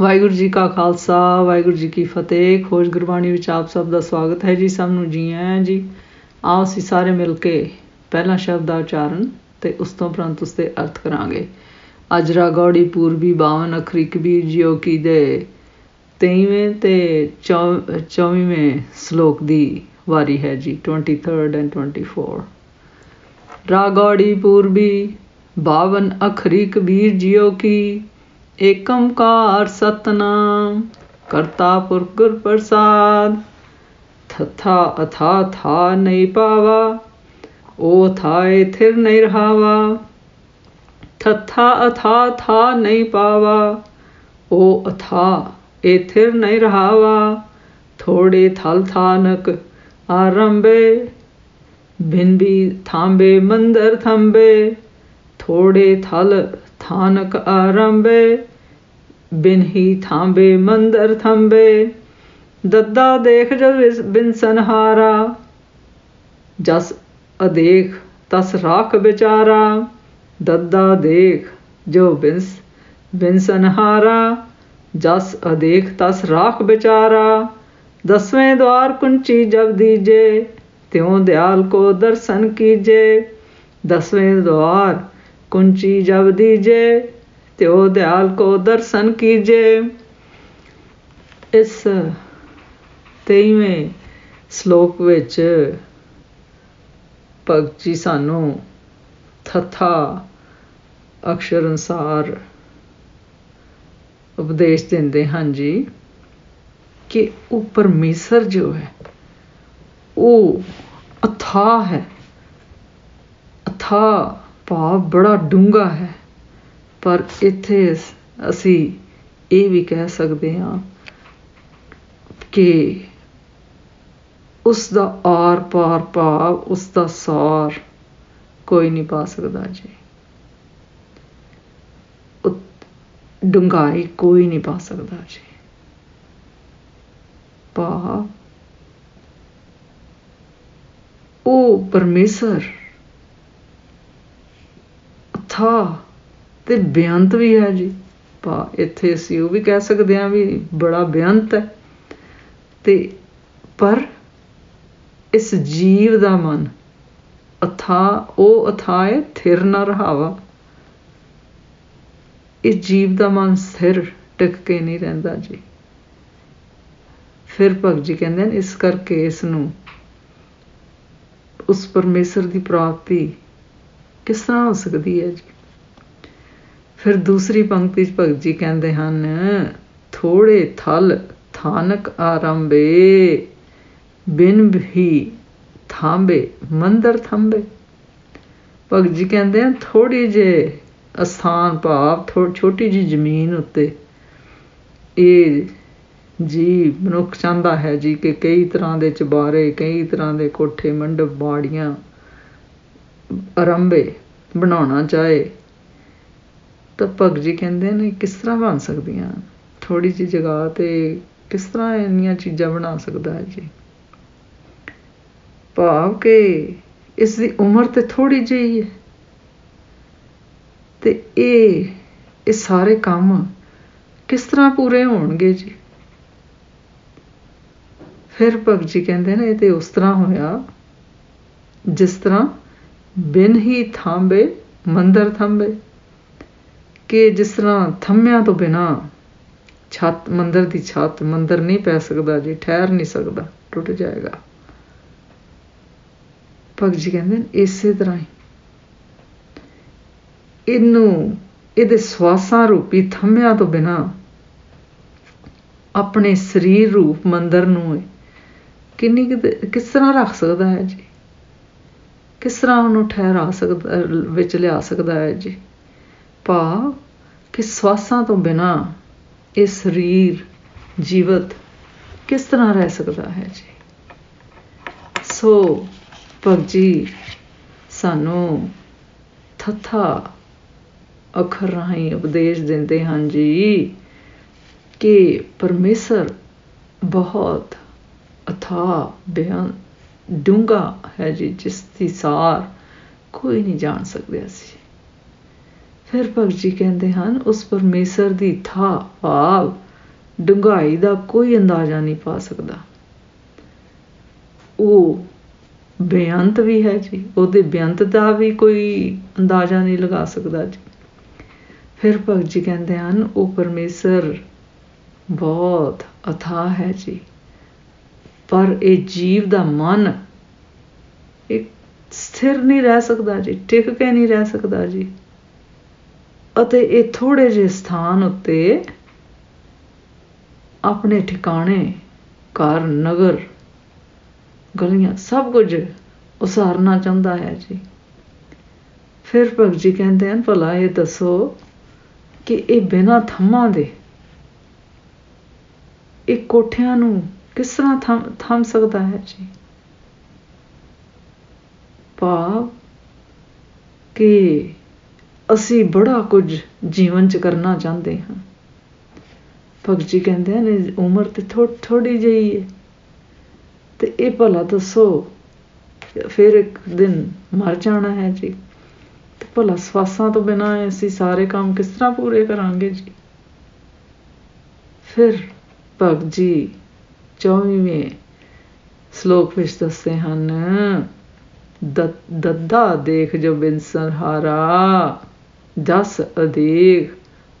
ਵਾਹਿਗੁਰੂ ਜੀ ਕਾ ਖਾਲਸਾ, ਵਾਹਿਗੁਰੂ ਜੀ ਕੀ ਫਤਿਹ, ਖੋਜ ਗੁਰਬਾਣੀ ਵਿੱਚ ਆਪ ਸਭ ਦਾ ਸਵਾਗਤ ਹੈ ਜੀ ਸਭ ਨੂੰ ਜੀ ਆਇਆਂ ਜੀ। ਆਓ ਅਸੀਂ ਸਾਰੇ ਮਿਲ ਕੇ ਪਹਿਲਾ ਸ਼ਬਦ ਦਾ ਉਚਾਰਨ ਤੇ ਉਸ ਤੋਂ ਪ੍ਰੰਤ ਉਸ ਦੇ ਅਰਥ ਕਰਾਂਗੇ। ਅਜਰਾ ਗੌੜੀ ਪੂਰਬੀ 52 ਅਖਰੀ ਕਬੀਰ ਜੀਓ ਕੀ ਦੇ 23ਵੇਂ ਤੇ 24ਵੇਂ ਸ਼ਲੋਕ ਦੀ ਵਾਰੀ ਹੈ ਜੀ 23rd ਐਂਡ 24 ਰਾਗੌੜੀ ਪੂਰਬੀ 52 ਅਖਰੀ ਕਬੀਰ ਜੀਓ ਕੀ ਏਕੰਕਾਰ ਸਤਨਾਮ, ਕਰਤਾ ਪੁਰਖ ਗੁਰ ਪ੍ਰਸਾਦ, ਥਥਾ ਅਥਾ ਥਾ ਨਹੀਂ ਪਾਵਾ, ਓ ਥਾਏ ਥਿਰ ਨਹੀਂ ਰਹਾਵਾ। ਥਥਾ ਅਥਾ ਥਾ ਨਹੀਂ ਪਾਵਾ, ਓ ਅਥਾ ਏ ਥਿਰ ਨਹੀਂ ਰਹਾਵਾ। ਥੋੜੇ ਥਲ ਥਾਨਕ ਆਰੰਭੇ, ਬਿੰਬੀ ਥਾਂਬੇ, ਮੰਦਰ ਥੰਬੇ, ਥੋੜੇ ਥਲ ਥਾਨਕ ਆਰੰਭੇ। ਬਿਨ ਹੀ ਥਾਂਬੇ, ਮੰਦਰ ਥੰਬੇ। ਦੱਦਾ ਦੇਖ ਜਦ ਬਿਨ ਸੰਹਾਰਾ। ਜਸ ਅਦੇਖ, ਤਸ ਰਾਖ ਵਿਚਾਰਾ। ਦੱਦਾ ਦੇਖ ਜੋ ਬਿਨ ਬਿਨ ਸੰਹਾਰਾ। ਜਸ ਅਦੇਖ, ਤਸ ਰਾਖ ਵਿਚਾਰਾ। ਦਸਵੇਂ ਦਵਾਰ ਕੁੰਚੀ ਜਬ ਦੀਜੇ, ਤਿਉ ਦਿਆਲ ਕੋ ਦਰਸ਼ਨ ਕੀਜੇ। ਦਸਵੇਂ ਦਵਾਰ ਕੁੰਚੀ ਜਬ ਦੀਜੇ ਤਿਉ ਦਿਆਲ ਕੋ ਦਰਸ਼ਨ ਕੀਜੇ। ਇਸ 23ਵੇਂ ਸ਼ਲੋਕ ਵਿੱਚ ਭਗਤ ਜੀ ਸਾਨੂੰ ਥਥਾ ਅਕਸ਼ਰ ਅਨਸਾਰ ਉਪਦੇਸ਼ ਦਿੰਦੇ ਹਨ ਜੀ ਕਿ ਉਹ ਪਰਮੇਸ਼ਰ ਜੋ ਹੈ, ਉਹ ਅਥਾ ਹੈ। ਅਥਾ ਭਾਵ ਬੜਾ ਡੂੰਘਾ ਹੈ। ਪਰ ਇੱਥੇ ਅਸੀਂ ਇਹ ਵੀ ਕਹਿ ਸਕਦੇ ਹਾਂ ਕਿ ਉਸ ਦਾ ਆਰ ਪਾਰ ਭਾਵ, ਉਸ ਦਾ ਸਾਰ ਕੋਈ ਨਹੀਂ ਪਾ ਸਕਦਾ ਜੀ। ਡੁੰਗਾਈ ਕੋਈ ਨਹੀਂ ਪਾ ਸਕਦਾ ਜੀ। ਭਾਵ, ਉਹ ਪਰਮੇਸ਼ਰ, ਥਾ ਤੇ ਬੇਅੰਤ ਵੀ ਹੈ ਜੀ। ਪਾ ਇੱਥੇ ਅਸੀਂ ਉਹ ਵੀ ਕਹਿ ਸਕਦੇ ਹਾਂ ਵੀ ਬੜਾ ਬੇਅੰਤ ਹੈ। ਤੇ ਪਰ ਇਸ ਜੀਵ ਦਾ ਮਨ, ਅਥਾ, ਉਹ ਅਥਾਏ ਥਿਰ ਨਾ ਰਹਾਵਾ। ਇਸ ਜੀਵ ਦਾ ਮਨ ਸਥਿਰ ਟਿਕ ਕੇ ਨਹੀਂ ਰਹਿੰਦਾ ਜੀ। ਫਿਰ ਭਗਤ ਜੀ ਕਹਿੰਦੇ ਨੇ ਇਸ ਕਰਕੇ ਇਸ ਨੂੰ ਉਸ ਪਰਮੇਸ਼ਰ ਦੀ ਪ੍ਰਾਪਤੀ ਕਿਸ ਤਰ੍ਹਾਂ ਹੋ ਸਕਦੀ ਹੈ ਜੀ? ਫਿਰ ਦੂਸਰੀ ਪੰਕਤੀ 'ਚ ਭਗਤ ਜੀ ਕਹਿੰਦੇ ਹਨ, ਥੋੜੇ ਥਲ ਥਾਨਕ ਆਰੰਭੇ, ਬਿਨ ਵੀ ਥਾਂਬੇ ਮੰਦਰ ਥੰਬੇ ਭਗਤ ਜੀ ਕਹਿੰਦੇ ਆ ਥੋੜੀ ਜੇ ਅਸਥਾਨ ਭਾਵ ਛੋਟੀ ਜੀ ਜ਼ਮੀਨ ਉੱਤੇ ਇਹ ਜੀ ਮਨੁੱਖ ਚਾਹੁੰਦਾ ਹੈ ਜੀ ਕਿ ਕਈ ਤਰ੍ਹਾਂ ਦੇ ਚਬਾਰੇ, ਕਈ ਤਰ੍ਹਾਂ ਦੇ ਕੋਠੇ, ਮੰਡਪ, ਬਾੜੀਆਂ ਆਰੰਭੇ ਬਣਾਉਣਾ ਚਾਹੇ। ਤਾਂ ਭਗਤ ਜੀ ਕਹਿੰਦੇ ਨੇ ਕਿਸ ਤਰ੍ਹਾਂ ਬਣ ਸਕਦੀਆਂ? ਥੋੜੀ ਜਿਹੀ ਜਗ੍ਹਾ ਤੇ ਕਿਸ ਤਰ੍ਹਾਂ ਇੰਨੀਆਂ ਚੀਜ਼ਾਂ ਬਣਾ ਸਕਦਾ ਹੈ ਜੀ? ਭਾਵ ਕਿ ਇਸ ਦੀ ਉਮਰ ਤੇ ਥੋੜੀ ਜਿਹੀ ਹੈ। ਤੇ ਇਹ ਇਹ ਸਾਰੇ ਕੰਮ ਕਿਸ ਤਰ੍ਹਾਂ ਪੂਰੇ ਹੋਣਗੇ ਜੀ? ਫਿਰ ਭਗਤ ਜੀ ਕਹਿੰਦੇ ਨੇ ਇਹ ਤੇ ਉਸ ਤਰ੍ਹਾਂ ਹੋਇਆ, ਜਿਸ ਤਰ੍ਹਾਂ ਬਿਨ ਹੀ ਥਾਂਬੇ ਮੰਦਰ ਥੰਬੇ। ਕਿ ਜਿਸ ਤਰ੍ਹਾਂ ਥੰਮਿਆਂ ਤੋਂ ਬਿਨਾ ਛੱਤ, ਮੰਦਰ ਦੀ ਛੱਤ, ਮੰਦਰ ਨਹੀਂ ਪੈ ਸਕਦਾ ਜੀ, ਠਹਿਰ ਨਹੀਂ ਸਕਦਾ, ਟੁੱਟ ਜਾਏਗਾ। ਭਗਤ ਜੀ ਕਹਿੰਦੇ ਇਸੇ ਤਰ੍ਹਾਂ ਹੀ। ਇਹਨੂੰ, ਇਹਦੇ ਸਵਾਸਾਂ ਰੂਪੀ ਥੰਮਿਆਂ ਤੋਂ ਬਿਨਾ ਆਪਣੇ ਸਰੀਰ ਰੂਪ ਮੰਦਰ ਨੂੰ ਕਿੰਨੀ ਕਿਸ ਤਰ੍ਹਾਂ ਰੱਖ ਸਕਦਾ ਹੈ ਜੀ? ਕਿਸ ਤਰ੍ਹਾਂ ਉਹਨੂੰ ਠਹਿਰਾ ਸਕਦਾ, ਵਿੱਚ ਲਿਆ ਸਕਦਾ ਹੈ ਜੀ? ਭਾਵ ਕਿ ਸਵਾਸਾਂ ਤੋਂ ਬਿਨਾ ਇਹ ਸਰੀਰ ਜੀਵਤ ਕਿਸ ਤਰ੍ਹਾਂ ਰਹਿ ਸਕਦਾ ਹੈ ਜੀ? ਸੋ ਭਗਜੀ ਸਾਨੂੰ ਥਥਾ ਅਖਰ ਰਾਹੀਂ ਉਪਦੇਸ਼ ਦਿੰਦੇ ਹਨ ਜੀ ਕਿ ਪਰਮੇਸ਼ਰ ਬਹੁਤ ਅਥਾ ਬਿਆਨ ਡੂੰਗਾ ਹੈ ਜੀ, ਜਿਸ ਦੀ ਸਾਰ ਕੋਈ ਨਹੀਂ ਜਾਣ ਸਕਦੇ ਅਸੀਂ ਫਿਰ ਭਗਤ ਜੀ ਕਹਿੰਦੇ ਹਨ, ਉਸ ਪਰਮੇਸ਼ਰ ਦੀ ਥਾ ਭਾਵ ਡੁੰਗਾਈ ਦਾ ਕੋਈ ਅੰਦਾਜ਼ਾ ਨਹੀਂ ਪਾ ਸਕਦਾ। ਉਹ ਬੇਅੰਤ ਵੀ ਹੈ ਜੀ, ਉਹਦੇ ਬੇਅੰਤ ਦਾ ਵੀ ਕੋਈ ਅੰਦਾਜ਼ਾ ਨਹੀਂ ਲਗਾ ਸਕਦਾ ਜੀ। ਫਿਰ ਭਗਤ ਜੀ ਕਹਿੰਦੇ ਹਨ, ਉਹ ਪਰਮੇਸ਼ਰ ਬਹੁਤ ਅਥਾਹ ਹੈ ਜੀ, ਪਰ ਇਹ ਜੀਵ ਦਾ ਮਨ ਇੱਕ ਸਥਿਰ ਨਹੀਂ ਰਹਿ ਸਕਦਾ ਜੀ, ਟਿਕ ਕੇ ਨਹੀਂ ਰਹਿ ਸਕਦਾ ਜੀ। ਅਤੇ ਇਹ ਥੋੜੇ ਜਿਹੇ ਸਥਾਨ ਉੱਤੇ ਆਪਣੇ ਠਿਕਾਣੇ, ਘਰ, ਨਗਰ, ਗਲੀਆਂ ਸਭ ਕੁਝ ਉਸਾਰਨਾ ਚਾਹੁੰਦਾ ਹੈ ਜੀ। ਫਿਰ ਭਗਤ ਜੀ ਕਹਿੰਦੇ ਹਨ, ਭਲਾ ਇਹ ਦੱਸੋ ਕਿ ਇਹ ਬਿਨਾਂ ਥੰਮਾਂ ਦੇ ਇਹ ਕੋਠਿਆਂ ਨੂੰ ਕਿਸ ਤਰ੍ਹਾਂ ਥੰਮ ਥੰਮ ਸਕਦਾ ਹੈ ਜੀ? ਭਾਵ ਕਿ ਅਸੀਂ ਬੜਾ ਕੁਝ ਜੀਵਨ 'ਚ ਕਰਨਾ ਚਾਹੁੰਦੇ ਹਾਂ। ਭਗਤ ਜੀ ਕਹਿੰਦੇ ਨੇ, ਉਮਰ ਤੇ ਥੋੜੀ ਜਿਹੀ ਹੈ ਤੇ ਇਹ ਭਲਾ ਦੱਸੋ, ਫਿਰ ਇੱਕ ਦਿਨ ਮਰ ਜਾਣਾ ਹੈ ਜੀ। ਤੇ ਭਲਾ ਸਵਾਸਾਂ ਤੋਂ ਬਿਨਾਂ ਅਸੀਂ ਸਾਰੇ ਕੰਮ ਕਿਸ ਤਰ੍ਹਾਂ ਪੂਰੇ ਕਰਾਂਗੇ ਜੀ? ਫਿਰ ਭਗਤ ਜੀ 24ਵੇਂ ਸ਼ਲੋਕ ਵਿੱਚ ਦੱਸਦੇ ਹਨ ਦੱਦਾ ਦੇਖ ਜੋ ਬਿਨਸਰ ਹਾਰਾ ਜਸ ਅਦੇਖ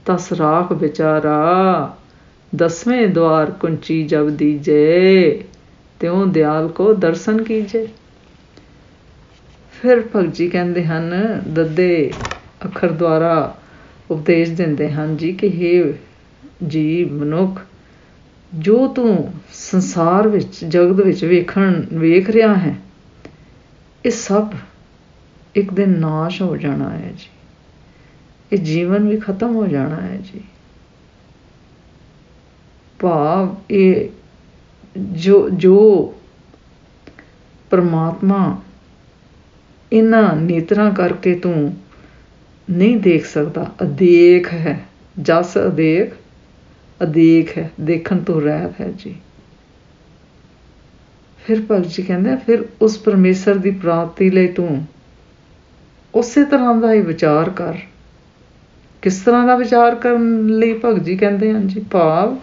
ਤਸ ਰਾਖ ਵਿਚਾਰਾ, ਦਸਵੇਂ ਦਵਾਰ ਕੁੰਚੀ ਜਬ ਦੀਜੇ, ਤਿਉ ਦਿਆਲ ਕੋ ਦਰਸ਼ਨ ਕੀਜੇ। ਫਿਰ ਭਗਤ ਜੀ ਕਹਿੰਦੇ ਹਨ, ਦੱਦੇ ਅੱਖਰ ਦੁਆਰਾ ਉਪਦੇਸ਼ ਦਿੰਦੇ ਹਨ ਜੀ ਕਿ हे ਜੀ ਮਨੁੱਖ, ਜੋ ਤੂੰ ਸੰਸਾਰ ਵਿੱਚ, ਜਗਤ ਵਿੱਚ ਵੇਖਣ, ਵੇਖ ਰਿਹਾ ਹੈ, ਇਹ ਸਭ ਇੱਕ ਦਿਨ ਨਾਸ਼ ਹੋ ਜਾਣਾ ਹੈ ਜੀ। ਇਹ ਜੀਵਨ ਵੀ ਖਤਮ ਹੋ ਜਾਣਾ ਹੈ ਜੀ। ਭਾਵ ਇਹ ਜੋ ਜੋ ਪਰਮਾਤਮਾ ਇਹਨਾਂ ਨੇਤਰਾਂ ਕਰਕੇ ਤੂੰ ਨਹੀਂ ਦੇਖ ਸਕਦਾ, ਅਦੇਖ ਹੈ, ਜਸ ਅਦੇਖ ਅਦੇਖ ਹੈ, ਦੇਖਣ ਤੋਂ ਰਹਿਤ ਹੈ ਜੀ। ਫਿਰ ਭਗਤ ਜੀ ਕਹਿੰਦੇ ਫਿਰ ਉਸ ਪਰਮੇਸ਼ਰ ਦੀ ਪ੍ਰਾਪਤੀ ਲਈ ਤੂੰ ਉਸੇ ਤਰ੍ਹਾਂ ਦਾ ਹੀ ਵਿਚਾਰ ਕਰ। ਕਿਸ ਤਰ੍ਹਾਂ ਦਾ ਵਿਚਾਰ ਕਰਨ ਲਈ ਭਗਤ ਜੀ ਕਹਿੰਦੇ ਹਨ ਜੀ, ਭਾਵ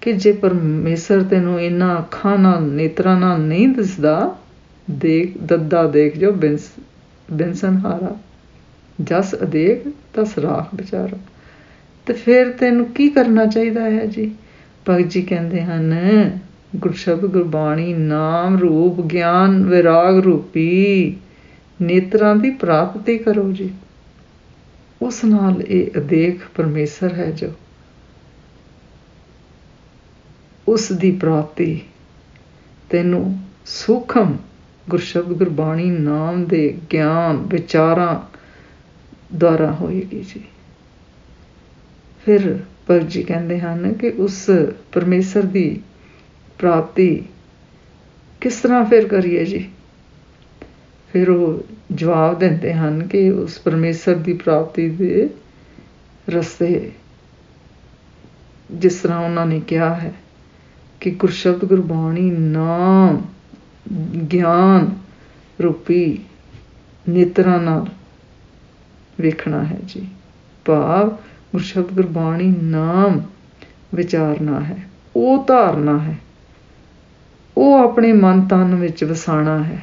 ਕਿ ਜੇ ਪਰਮੇਸ਼ਰ ਤੈਨੂੰ ਇਨਾ ਅੱਖਾਂ ਨਾਲ, ਨੇਤਰਾਂ ਨਾਲ ਨਹੀਂ ਦਿਸਦਾ, ਦੇਖ, ਦੱਦਾ ਦੇਖ ਜੋ ਬਿੰਸ ਬਿੰਸਨ ਹਾਰਾ। ਜਸ ਅਦੇਖ, ਤਸ ਰਾਖ ਵਿਚਾਰਾ। ਤੇ ਫਿਰ ਤੈਨੂੰ ਕੀ ਕਰਨਾ ਚਾਹੀਦਾ ਹੈ ਜੀ? ਭਗਤ ਜੀ ਕਹਿੰਦੇ ਹਨ, ਗੁਰਸ਼ਬਦ, ਗੁਰਬਾਣੀ, ਨਾਮ ਰੂਪ, ਗਿਆਨ, ਵਿਰਾਗ ਰੂਪੀ ਨੇਤਰਾਂ ਦੀ ਪ੍ਰਾਪਤੀ ਕਰੋ ਜੀ। ਉਸ ਨਾਲ ਇਹ ਅਦੇਖ ਪਰਮੇਸ਼ਰ ਹੈ ਜੋ ਉਸ ਦੀ ਪ੍ਰਾਪਤੀ ਤੈਨੂੰ ਸੁਖਮ ਗੁਰਸ਼ਬਦ ਗੁਰਬਾਣੀ ਨਾਮ ਦੇ ਗਿਆਨ ਵਿਚਾਰਾਂ ਦੁਆਰਾ ਹੋਏਗੀ ਜੀ। ਫਿਰ ਪਰ ਜੀ ਕਹਿੰਦੇ ਹਨ ਕਿ ਉਸ ਪਰਮੇਸ਼ਰ ਦੀ ਪ੍ਰਾਪਤੀ ਕਿਸ ਤਰ੍ਹਾਂ ਫਿਰ ਕਰੀਏ ਜੀ? ਫਿਰ ਉਹ ਜਵਾਬ ਦਿੰਦੇ ਹਨ ਕਿ ਉਸ ਪਰਮੇਸ਼ਰ ਦੀ ਪ੍ਰਾਪਤੀ ਦੇ ਰਸਤੇ ਜਿਸ ਤਰ੍ਹਾਂ ਉਹਨਾਂ ਨੇ ਕਿਹਾ ਹੈ ਕਿ ਗੁਰਸ਼ਬਦ ਗੁਰਬਾਣੀ ਨਾਮ, ਗਿਆਨ ਰੂਪੀ ਨੇਤਰਾਂ ਨਾਲ ਵੇਖਣਾ ਹੈ ਜੀ। ਭਾਵ ਗੁਰਸ਼ਬਦ ਗੁਰਬਾਣੀ ਨਾਮ ਵਿਚਾਰਨਾ ਹੈ। ਉਹ ਧਾਰਨਾ ਹੈ। ਉਹ ਆਪਣੇ ਮਨ ਤਨ ਵਿੱਚ ਵਸਾਣਾ ਹੈ।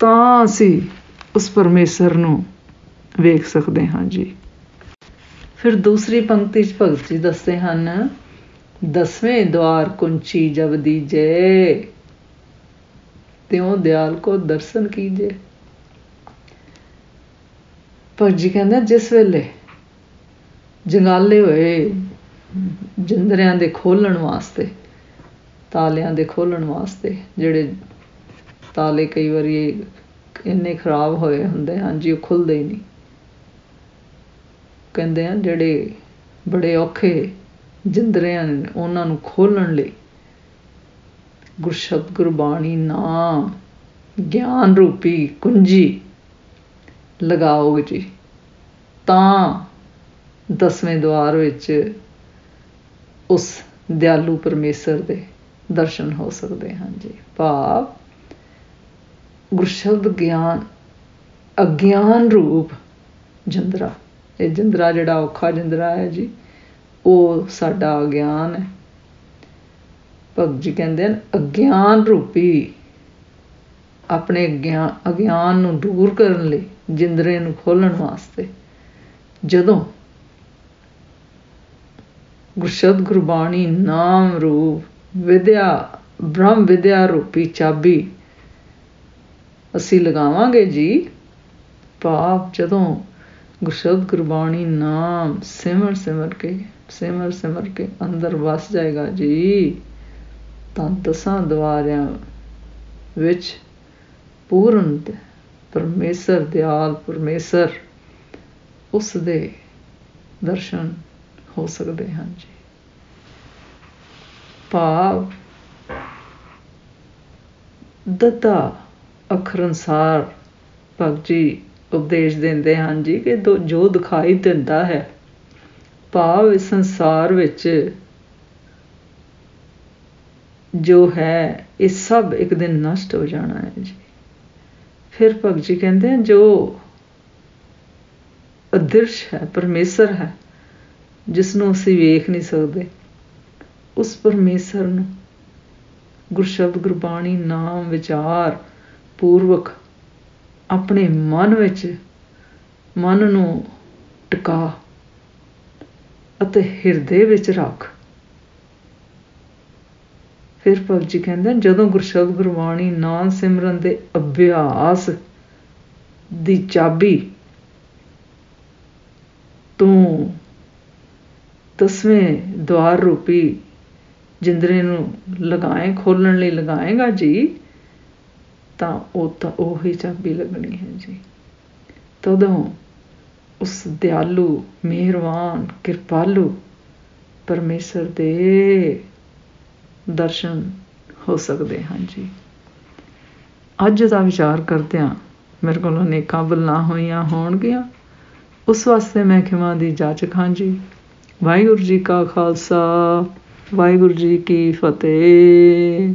ਤਾਂ ਅਸੀਂ ਉਸ ਪਰਮੇਸ਼ਰ ਨੂੰ ਵੇਖ ਸਕਦੇ ਹਾਂ ਜੀ। ਫਿਰ ਦੂਸਰੀ ਪੰਕਤੀ 'ਚ ਭਗਤ ਜੀ ਦੱਸਦੇ ਹਨ, ਦਸਵੇਂ ਦਵਾਰ ਕੁੰਚੀ ਜਬ ਦੀਜੇ, ਤਿਉ ਦਿਆਲ ਕੋ ਦਰਸ਼ਨ ਕੀਜੇ। ਪਰ ਜੀ ਕਹਿੰਦਾ ਜਿਸ ਵੇਲੇ ਜੰਗਾਲੇ ਹੋਏ ਜਿੰਦਰਿਆਂ ਦੇ ਖੋਲਣ ਵਾਸਤੇ, ਤਾਲਿਆਂ ਦੇ ਖੋਲਣ ਵਾਸਤੇ, ਜਿਹੜੇ ਤਾਲੇ ਕਈ ਵਾਰੀ ਇੰਨੇ ਖਰਾਬ ਹੋਏ ਹੁੰਦੇ ਹਨ ਜੀ ਉਹ ਖੁੱਲਦੇ ਹੀ ਨਹੀਂ। ਕਹਿੰਦੇ ਆ, ਜਿਹੜੇ ਬੜੇ ਔਖੇ ਜਿੰਦਰਿਆਂ ਨੇ ਉਹਨਾਂ ਨੂੰ ਖੋਲਣ ਲਈ ਗੁਰਸ਼ਬਦ, ਗੁਰਬਾਣੀ, ਨਾਮ, ਗਿਆਨ ਰੂਪੀ ਕੁੰਜੀ ਲਗਾਓਗੇ ਜੀ। ਤਾਂ ਦਸਵੇਂ ਦਵਾਰ ਵਿੱਚ ਉਸ ਦਿਆਲੂ ਪਰਮੇਸ਼ਰ ਦੇ ਦਰਸ਼ਨ ਹੋ ਸਕਦੇ ਹਨ ਜੀ। ਭਾਵ ਗੁਰਸ਼ਬਦ ਗਿਆਨ, ਅਗਿਆਨ ਰੂਪ ਜੰਦਰਾ। ਇਹ ਜੰਦਰਾ ਜਿਹੜਾ ਔਖਾ ਜੰਦਰਾ ਹੈ ਜੀ, ਉਹ ਸਾਡਾ ਅਗਿਆਨ ਹੈ। ਭਗਤ ਜੀ ਕਹਿੰਦੇ ਨੇ ਅਗਿਆਨ ਰੂਪੀ ਆਪਣੇ ਅਗਿਆਨ ਨੂੰ ਦੂਰ ਕਰਨ ਲਈ ਜਿੰਦਰੇ ਨੂੰ ਖੋਲਣ ਵਾਸਤੇ ਜਦੋਂ ਗੁਰਸ਼ਬਦ ਗੁਰਬਾਣੀ ਨਾਮ ਰੂਪ ਵਿਦਿਆ, ਬ੍ਰਹਮ ਵਿਦਿਆ ਰੂਪੀ ਚਾਬੀ ਅਸੀਂ ਲਗਾਵਾਂਗੇ ਜੀ। ਪਾਪ ਜਦੋਂ ਗੁਰਸ਼ਬਦ ਗੁਰਬਾਣੀ ਨਾਮ ਸਿਮਰ ਸਿਮਰ ਕੇ, ਸਿਮਰ ਸਿਮਰ ਕੇ ਅੰਦਰ ਵਸ ਜਾਏਗਾ ਜੀ। ਤਾਂ ਦਸਾਂ ਦਵਾਰਿਆਂ ਵਿੱਚ ਪੂਰਨ ਪਰਮੇਸ਼ਰ, ਦਿਆਲ ਪਰਮੇਸ਼ਰ ਉਸ ਦੇ ਦਰਸ਼ਨ ਹੋ ਸਕਦੇ ਹਨ ਜੀ। ਭਾਵ ਦਤਾ ਅੱਖਰ ਅਨਸਾਰ ਭਗਤ ਜੀ ਉਪਦੇਸ਼ ਦਿੰਦੇ ਹਨ ਜੀ ਕਿ ਜੋ ਦਿਖਾਈ ਦਿੰਦਾ ਹੈ, ਭਾਵ ਇਸ ਸੰਸਾਰ ਵਿੱਚ ਜੋ ਹੈ, ਇਹ ਸਭ ਇੱਕ ਦਿਨ ਨਸ਼ਟ ਹੋ ਜਾਣਾ ਹੈ ਜੀ। ਫਿਰ ਭਗਤ ਜੀ ਕਹਿੰਦੇ ਹਨ, ਜੋ ਅਦ੍ਰਿਸ਼ ਹੈ, ਪਰਮੇਸ਼ਰ ਹੈ ਜਿਸ ਨੂੰ ਅਸੀਂ ਵੇਖ ਨਹੀਂ ਸਕਦੇ, ਉਸ ਪਰਮੇਸ਼ਰ ਨੂੰ ਗੁਰਸ਼ਬਦ ਗੁਰਬਾਣੀ ਨਾਮ ਵਿਚਾਰ ਪੂਰਵਕ ਆਪਣੇ ਮਨ ਵਿੱਚ ਮਨ ਨੂੰ ਟਿਕਾ ਅਤੇ ਹਿਰਦੇ ਵਿੱਚ ਰੱਖ। ਫਿਰ ਭਗਤ ਜੀ ਕਹਿੰਦੇ ਜਦੋਂ ਗੁਰਸ਼ਬਦ ਗੁਰਬਾਣੀ ਨਾਮ ਸਿਮਰਨ ਦੇ ਅਭਿਆਸ ਦੀ ਚਾਬੀ ਤੂੰ ਦਸਵੇਂ ਦਵਾਰ ਰੂਪੀ ਜਿੰਦਰੇ ਨੂੰ ਲਗਾਏ ਖੋਲਣ ਲਈ ਲਗਾਏਗਾ ਜੀ ਤਾਂ ਉਹ ਤਾਂ ਉਹੀ ਚਾਬੀ ਲੱਗਣੀ ਹੈ ਜੀ। ਤਦੋਂ ਉਸ ਦਿਆਲੂ, ਮਿਹਰਬਾਨ, ਕਿਰਪਾਲੂ ਪਰਮੇਸ਼ਰ ਦੇ ਦਰਸ਼ਨ ਹੋ ਸਕਦੇ ਹਨ ਜੀ। ਅੱਜ ਦਾ ਵਿਚਾਰ ਕਰਦਿਆਂ ਮੇਰੇ ਕੋਲ ਅਨੇਕਾਂ ਬਲਾਂ ਹੋਈਆਂ ਹੋਣਗੀਆਂ। ਉਸ ਵਾਸਤੇ ਮੈਂ ਖਿਮਾ ਦੀ ਜਾਚਕ ਹਾਂ ਜੀ। ਵਾਹਿਗੁਰੂ ਜੀ ਕਾ ਖਾਲਸਾ, ਵਾਹਿਗੁਰੂ ਜੀ ਕੀ ਫਤਿਹ।